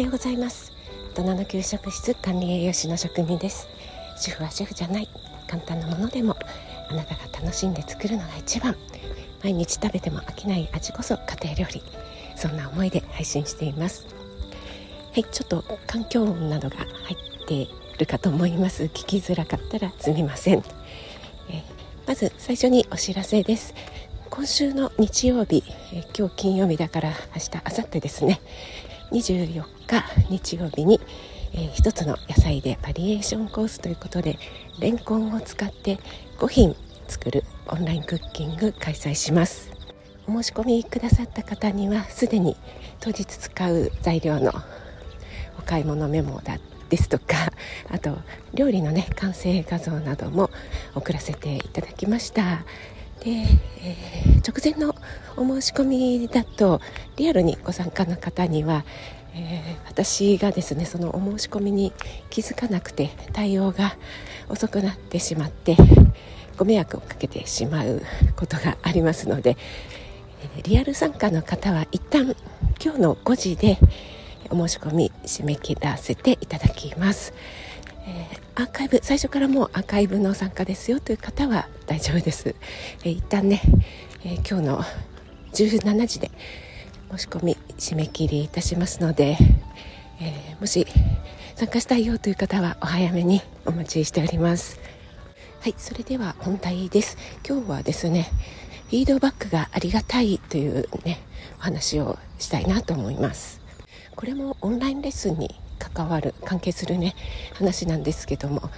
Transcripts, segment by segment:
はようございます。大人の給食室管理栄養士の職人です。主婦はシェフじゃない。簡単なものでもあなたが楽しんで作るのが一番。毎日食べても飽きない味こそ家庭料理。そんな思いで配信しています。はいちょっと環境音などが入っているかと思います。聞きづらかったらすみません、えー、まず最初にお知らせです。今週の日曜日、え今日金曜日だから明日明後日ですね。24日日曜日に、えー、1つの野菜でバリエーションコースということでレンコンを使って5品作るオンラインクッキング開催します。お申し込みくださった方にはすでに当日使う材料のお買い物メモだですとかあと料理のね完成画像なども送らせていただきました。で、えー、直前のお申し込みだとリアルにご参加の方には、えー、私がですねそのお申し込みに気づかなくて対応が遅くなってしまってご迷惑をかけてしまうことがありますのでリアル参加の方は一旦今日の5時でお申し込み締め切らせていただきます。えー、アーカイブ最初からもうアーカイブの参加ですよという方は大丈夫です、えー、一旦ね、えー、今日の17時で申し込み締め切りいたしますので、えもし参加したいよという方はお早めにお待ちしております。はいそれでは本題です。今日はですねフィードバックがありがたいというねお話をしたいなと思います。これもオンラインレッスンに関わる関係するね話なんですけども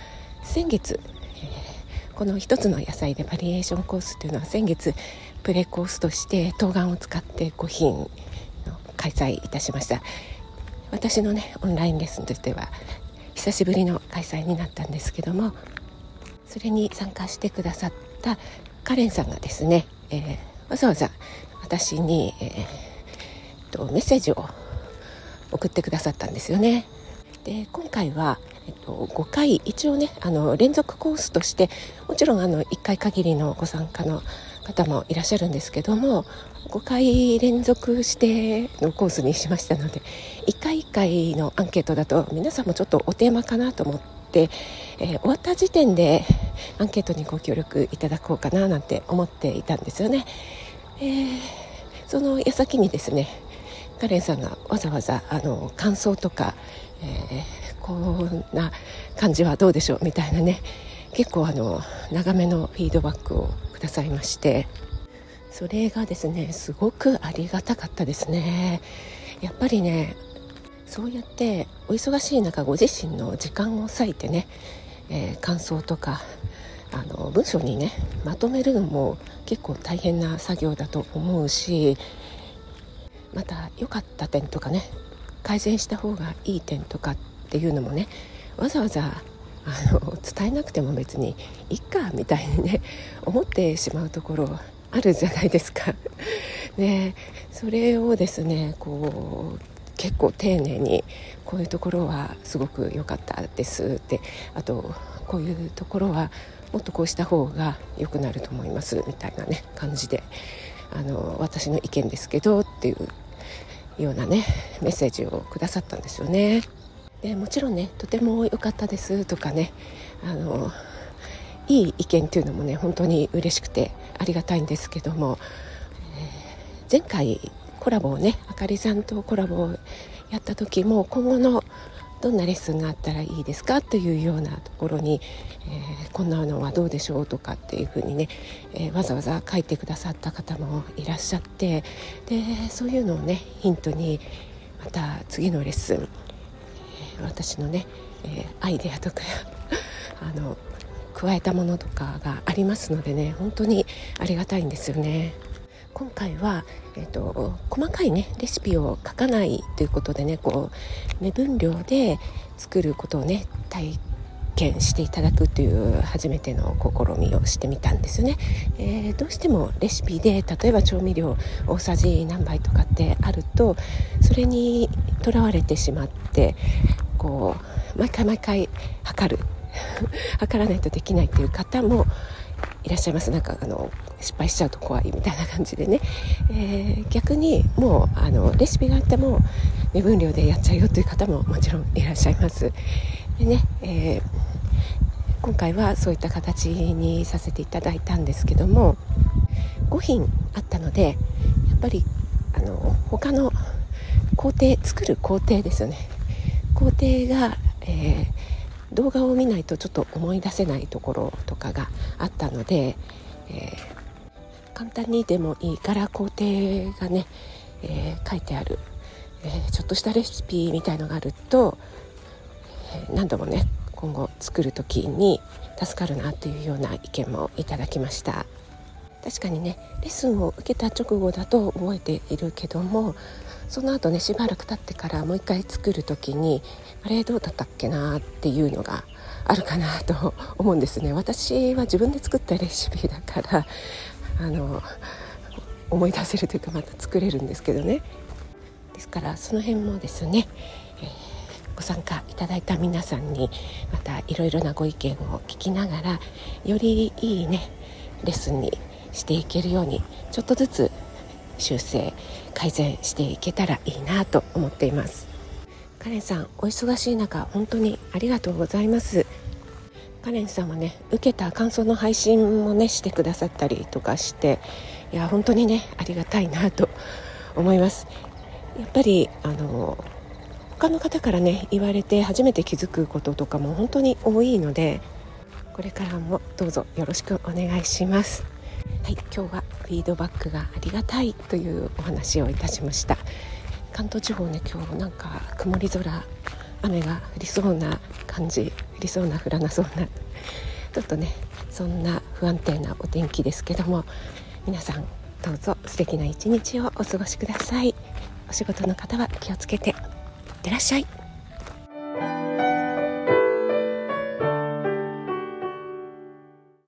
先月、えー、この一つの野菜でバリエーションコースというのは先月プレコースとして冬瓜を使って5品の開催いたしました。私のねオンラインレッスンとしては久しぶりの開催になったんですけどもそれに参加してくださったカレンさんがですね、えー、わざわざ私に、えー、とメッセージを送ってくださったんですよね。で今回は、えっと、5回一応ねあの連続コースとしてもちろんあの1回限りのご参加の方もいらっしゃるんですけども5回連続してのコースにしましたので1回1回のアンケートだと皆さんもちょっとおテーマかなと思って、えー、終わった時点でアンケートにご協力いただこうかななんて思っていたんですよね。えー、その矢先にですねカレンさんがわざわざあの感想とか、えー、こんな感じはどうでしょうみたいなね結構あの長めのフィードバックをくださいまして。それがですねすごくありがたかったですね。やっぱりねそうやってお忙しい中ご自身の時間を割いてね、えー、感想とかあの文章にねまとめるのも結構大変な作業だと思うしまた良かった点とかね改善した方がいい点とかっていうのもねわざわざあの伝えなくても別にいっかみたいにね思ってしまうところあるじゃないですか。ね、それをですねこう結構丁寧にこういうところはすごく良かったですってあとこういうところはもっとこうした方が良くなると思いますみたいなね感じであの私の意見ですけどっていうようなねメッセージをくださったんですよね。でもちろんねとても良かったですとかねあのいい意見っていうのもね本当に嬉しくてありがたいんですけども、えー、前回コラボをねあかりさんとコラボをやった時も今後のどんなレッスンがあったらいいですかというようなところに、えー、こんなのはどうでしょうとかっていうふうにね、えー、わざわざ書いてくださった方もいらっしゃってでそういうのをねヒントにまた次のレッスン、え、私のね、えアイデアとか あの加えたものとかがありますのでね本当にありがたいんですよね。今回は、えーと、細かいねレシピを書かないということでねこう目分量で作ることをね体験していただくという初めての試みをしてみたんですよね、えー、どうしてもレシピで例えば調味料大さじ何杯とかってあるとそれにとらわれてしまってこう毎回毎回測る。測らないとできないっていう方もいらっしゃいます。なんかあの失敗しちゃうと怖いみたいな感じでね、えー、逆にもうあのレシピがあっても目分量でやっちゃうよという方ももちろんいらっしゃいます。でね、えー、今回はそういった形にさせていただいたんですけども5品あったのでやっぱりあの他の工程作る工程ですよね。工程が、えー、動画を見ないとちょっと思い出せないところとかがあったので、えー、簡単にでもいいから工程がね、えー、書いてある、えちょっとしたレシピみたいのがあると、え何度もね今後作る時に助かるなっていうような意見もいただきました。確かにねレッスンを受けた直後だと覚えているけどもその後ねしばらく経ってからもう一回作る時にあれどうだったっけなっていうのがあるかなと思うんですね。私は自分で作ったレシピだからあの思い出せるというかまた作れるんですけどね。ですからその辺もですね、えーご参加いただいた皆さんにまたいろいろなご意見を聞きながらよりいいねレッスンにしていけるようにちょっとずつ修正改善していけたらいいなと思っています。カレンさんお忙しい中本当にありがとうございます。カレンさんはね受けた感想の配信もねしてくださったりとかしていや本当にねありがたいなと思います。やっぱりあの他の方からね言われて初めて気づくこととかも本当に多いのでこれからもどうぞよろしくお願いします。はい今日はフィードバックがありがたいというお話をいたしました。関東地方ね今日なんか曇り空雨が降りそうな感じ降りそうな降らなそうな ちょっとねそんな不安定なお天気ですけども皆さんどうぞ素敵な一日をお過ごしください。お仕事の方は気をつけてってらっしゃい。